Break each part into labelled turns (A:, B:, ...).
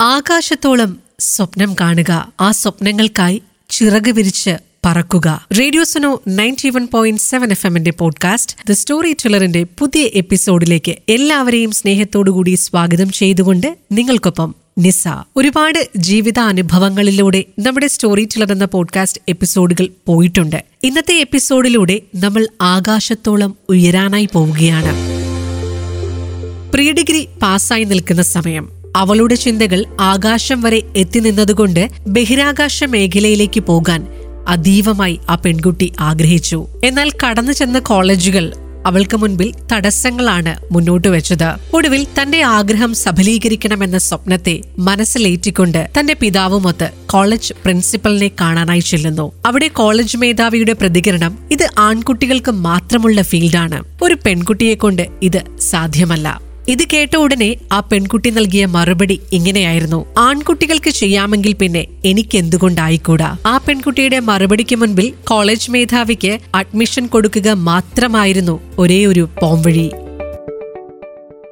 A: ആകാശത്തോളം സ്വപ്നം കാണുക. ആ സ്വപ്നങ്ങൾക്കായി ചിറക് വിരിച്ച് പറക്കുക. Radio Suno ninety one point seven F എമ്മിന്റെ പോഡ്കാസ്റ്റ് ദ സ്റ്റോറി ടെല്ലറിന്റെ പുതിയ എപ്പിസോഡിലേക്ക് എല്ലാവരെയും സ്നേഹത്തോടുകൂടി സ്വാഗതം ചെയ്തുകൊണ്ട് നിങ്ങൾക്കൊപ്പം നിസ. ഒരുപാട് ജീവിതാനുഭവങ്ങളിലൂടെ നമ്മുടെ സ്റ്റോറി ടെല്ലർ എന്ന പോഡ്കാസ്റ്റ് എപ്പിസോഡുകൾ പോയിട്ടുണ്ട്. ഇന്നത്തെ എപ്പിസോഡിലൂടെ നമ്മൾ ആകാശത്തോളം ഉയരാനായി പോവുകയാണ്. പ്രീ ഡിഗ്രി പാസ്സായി നിൽക്കുന്ന സമയം. അവളുടെ ചിന്തകൾ ആകാശം വരെ എത്തി നിന്നതുകൊണ്ട് ബഹിരാകാശ മേഖലയിലേക്ക് പോകാൻ അതീവമായി ആ പെൺകുട്ടി ആഗ്രഹിച്ചു. എന്നാൽ കടന്നു ചെന്ന കോളേജുകൾ അവൾക്ക് മുൻപിൽ തടസ്സങ്ങളാണ് മുന്നോട്ട് വെച്ചത്. ഒടുവിൽ തന്റെ ആഗ്രഹം സഫലീകരിക്കണമെന്ന സ്വപ്നത്തെ മനസ്സിലേറ്റിക്കൊണ്ട് തന്റെ പിതാവുമൊത്ത് കോളേജ് പ്രിൻസിപ്പലിനെ കാണാനായി ചെല്ലുന്നു. അവിടെ കോളേജ് മേധാവിയുടെ പ്രതികരണം ഇത് ആൺകുട്ടികൾക്ക് മാത്രമുള്ള ഫീൽഡാണ്. ഒരു പെൺകുട്ടിയെ കൊണ്ട് ഇത് സാധ്യമല്ല. ഇത് കേട്ട ഉടനെ ആ പെൺകുട്ടി നൽകിയ മറുപടി ഇങ്ങനെയായിരുന്നു. ആൺകുട്ടികൾക്ക് ചെയ്യാമെങ്കിൽ പിന്നെ എനിക്ക് എന്തുകൊണ്ടായിക്കൂടാ ആ പെൺകുട്ടിയുടെ മറുപടിക്ക് മുൻപിൽ കോളേജ് മേധാവിക്ക് അഡ്മിഷൻ കൊടുക്കുക മാത്രമായിരുന്നു ഒരേ ഒരു പോംവഴി.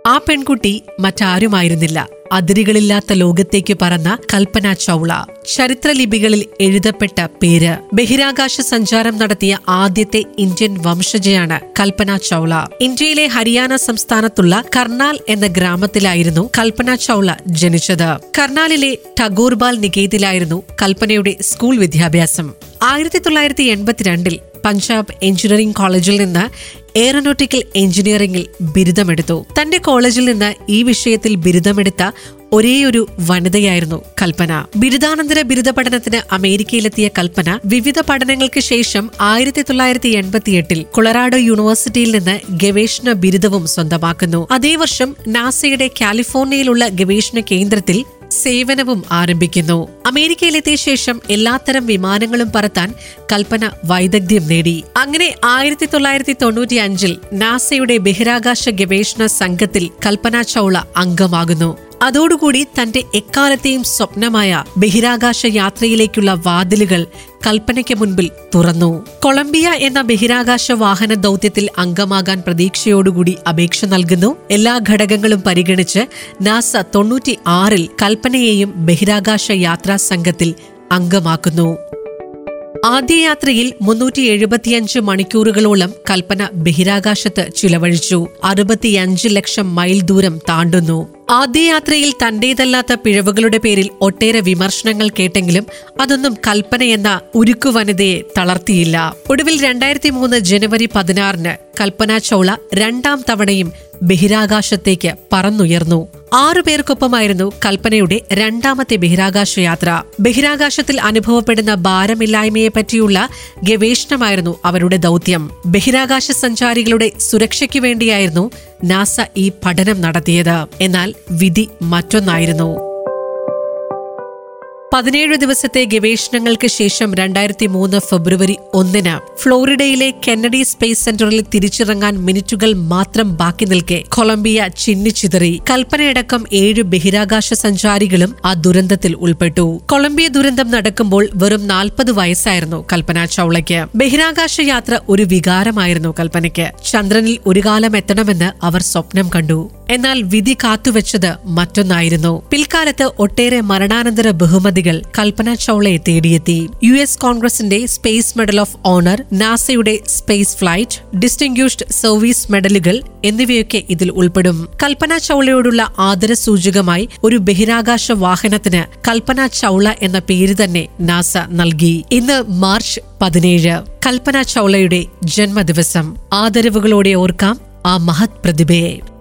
A: ആ പെൺകുട്ടി മറ്റാരുമായിരുന്നില്ല. അതിരുകളില്ലാത്ത ലോകത്തേക്ക് പറന്ന കൽപ്പന ചൗള. ചരിത്രലിപികളിൽ എഴുതപ്പെട്ട പേര്. ബഹിരാകാശ സഞ്ചാരം നടത്തിയ ആദ്യത്തെ ഇന്ത്യൻ വംശജയാണ് കൽപ്പന ചൗള. ഇന്ത്യയിലെ ഹരിയാന സംസ്ഥാനത്തുള്ള കർണാൽ എന്ന ഗ്രാമത്തിലായിരുന്നു കൽപ്പന ചൗള ജനിച്ചത്. കർണാലിലെ ടഗോർബാൽ നികേതിലായിരുന്നു കൽപ്പനയുടെ സ്കൂൾ വിദ്യാഭ്യാസം. ആയിരത്തി തൊള്ളായിരത്തി എൺപത്തിരണ്ടിൽ പഞ്ചാബ് എഞ്ചിനീയറിംഗ് കോളേജിൽ നിന്ന് എയറോനോട്ടിക്കൽ എഞ്ചിനീയറിംഗിൽ ബിരുദമെടുത്തു. തന്റെ കോളേജിൽ നിന്ന് ഈ വിഷയത്തിൽ ബിരുദമെടുത്ത ഒരേയൊരു വനിതയായിരുന്നു കൽപ്പന. ബിരുദാനന്തര ബിരുദ പഠനത്തിന് അമേരിക്കയിലെത്തിയ കൽപ്പന വിവിധ പഠനങ്ങൾക്ക് ശേഷം ആയിരത്തി തൊള്ളായിരത്തി എൺപത്തിയെട്ടിൽ കൊളറാഡോ യൂണിവേഴ്സിറ്റിയിൽ നിന്ന് ഗവേഷണ ബിരുദവും സ്വന്തമാക്കുന്നു. അതേ വർഷം നാസയുടെ കാലിഫോർണിയയിലുള്ള ഗവേഷണ കേന്ദ്രത്തിൽ സേവനവും ആരംഭിക്കുന്നു. അമേരിക്കയിലെത്തിയ ശേഷം എല്ലാത്തരം വിമാനങ്ങളും പറത്താൻ കൽപ്പന വൈദഗ്ധ്യം നേടി. അങ്ങനെ ആയിരത്തി തൊള്ളായിരത്തി തൊണ്ണൂറ്റി അഞ്ചിൽ നാസയുടെ ബഹിരാകാശ ഗവേഷണ സംഘത്തിൽ കൽപ്പന ചൗള അംഗമാകുന്നു. അതോടുകൂടി തന്റെ എക്കാലത്തെയും സ്വപ്നമായ ബഹിരാകാശ യാത്രയിലേക്കുള്ള വാതിലുകൾ കൽപ്പനയ്ക്ക് മുൻപിൽ തുറന്നു. കൊളംബിയ എന്ന ബഹിരാകാശ വാഹന ദൗത്യത്തിൽ അംഗമാകാൻ പ്രതീക്ഷയോടുകൂടി അപേക്ഷ നൽകുന്നു. എല്ലാ ഘടകങ്ങളും പരിഗണിച്ച് നാസ തൊണ്ണൂറ്റി ആറിൽ കൽപ്പനയെയും ബഹിരാകാശ യാത്രാ സംഘത്തിൽ അംഗമാക്കുന്നു. ആദ്യ യാത്രയിൽ മുന്നൂറ്റി എഴുപത്തിയഞ്ച് മണിക്കൂറുകളോളം കൽപ്പന ബഹിരാകാശത്ത് ചിലവഴിച്ചു. അറുപത്തിയഞ്ച് ലക്ഷം മൈൽ ദൂരം താണ്ടുന്നു. ആദ്യ യാത്രയിൽ തന്റേതല്ലാത്ത പിഴവുകളുടെ പേരിൽ ഒട്ടേറെ വിമർശനങ്ങൾ കേട്ടെങ്കിലും അതൊന്നും കൽപ്പന എന്ന ഉരുക്കു വനിതയെ തളർത്തിയില്ല. ഒടുവിൽ രണ്ടായിരത്തി മൂന്ന് ജനുവരി പതിനാറിന് കൽപ്പന ചൗള രണ്ടാം തവണയും ബഹിരാകാശത്തേക്ക് പറന്നുയർന്നു. ആറു പേർക്കൊപ്പമായിരുന്നു കൽപ്പനയുടെ രണ്ടാമത്തെ ബഹിരാകാശ യാത്ര. ബഹിരാകാശത്തിൽ അനുഭവപ്പെടുന്ന ഭാരമില്ലായ്മയെ പറ്റിയുള്ള ഗവേഷണമായിരുന്നു അവരുടെ ദൗത്യം. ബഹിരാകാശ സഞ്ചാരികളുടെ സുരക്ഷയ്ക്ക് വേണ്ടിയായിരുന്നു നാസ ഈ പഠനം നടത്തിയത്. എന്നാൽ വിധി മറ്റൊന്നായിരുന്നു. പതിനേഴ് ദിവസത്തെ ഗവേഷണങ്ങൾക്ക് ശേഷം രണ്ടായിരത്തി മൂന്ന് ഫെബ്രുവരി ഒന്നിന് ഫ്ലോറിഡയിലെ കെന്നഡി സ്പേസ് സെന്ററിൽ തിരിച്ചിറങ്ങാൻ മിനിറ്റുകൾ മാത്രം ബാക്കി നിൽക്കെ കൊളംബിയ ചിന്നിച്ചിതറി കൽപ്പനയടക്കം ഏഴ് ബഹിരാകാശ സഞ്ചാരികളും ആ ദുരന്തത്തിൽ ഉൾപ്പെട്ടു. കൊളംബിയ ദുരന്തം നടക്കുമ്പോൾ വെറും നാൽപ്പത് വയസ്സായിരുന്നു കൽപ്പന ചൗളയ്ക്ക്. ബഹിരാകാശ യാത്ര ഒരു വികാരമായിരുന്നു കൽപ്പനയ്ക്ക്. ചന്ദ്രനിൽ ഒരു കാലം എത്തണമെന്ന് അവർ സ്വപ്നം കണ്ടു. എന്നാൽ വിധി കാത്തുവെച്ചത് മറ്റൊന്നായിരുന്നു. പിൽക്കാലത്ത് ഒട്ടേറെ മരണാനന്തര ബഹുമതികൾ കൽപ്പന ചൗളയെ തേടിയെത്തി. യു എസ് കോൺഗ്രസിന്റെ സ്പേസ് മെഡൽ ഓഫ് ഓണർ നാസയുടെ സ്പേസ് ഫ്ലൈറ്റ് ഡിസ്റ്റിംഗ്വിഷ്ഡ് സർവീസ് മെഡലുകൾ എന്നിവയൊക്കെ ഇതിൽ ഉൾപ്പെടും. കൽപ്പന ചൗളയോടുള്ള ആദരസൂചകമായി ഒരു ബഹിരാകാശ വാഹനത്തിന് കൽപ്പന ചൗള എന്ന പേര് തന്നെ നാസ നൽകി. ഇന്ന് മാർച്ച് പതിനേഴ്. കൽപ്പന ചൗളയുടെ ജന്മദിവസം. ആദരവുകളോടെ ഓർക്കാം ആ മഹത് പ്രതിഭയെ.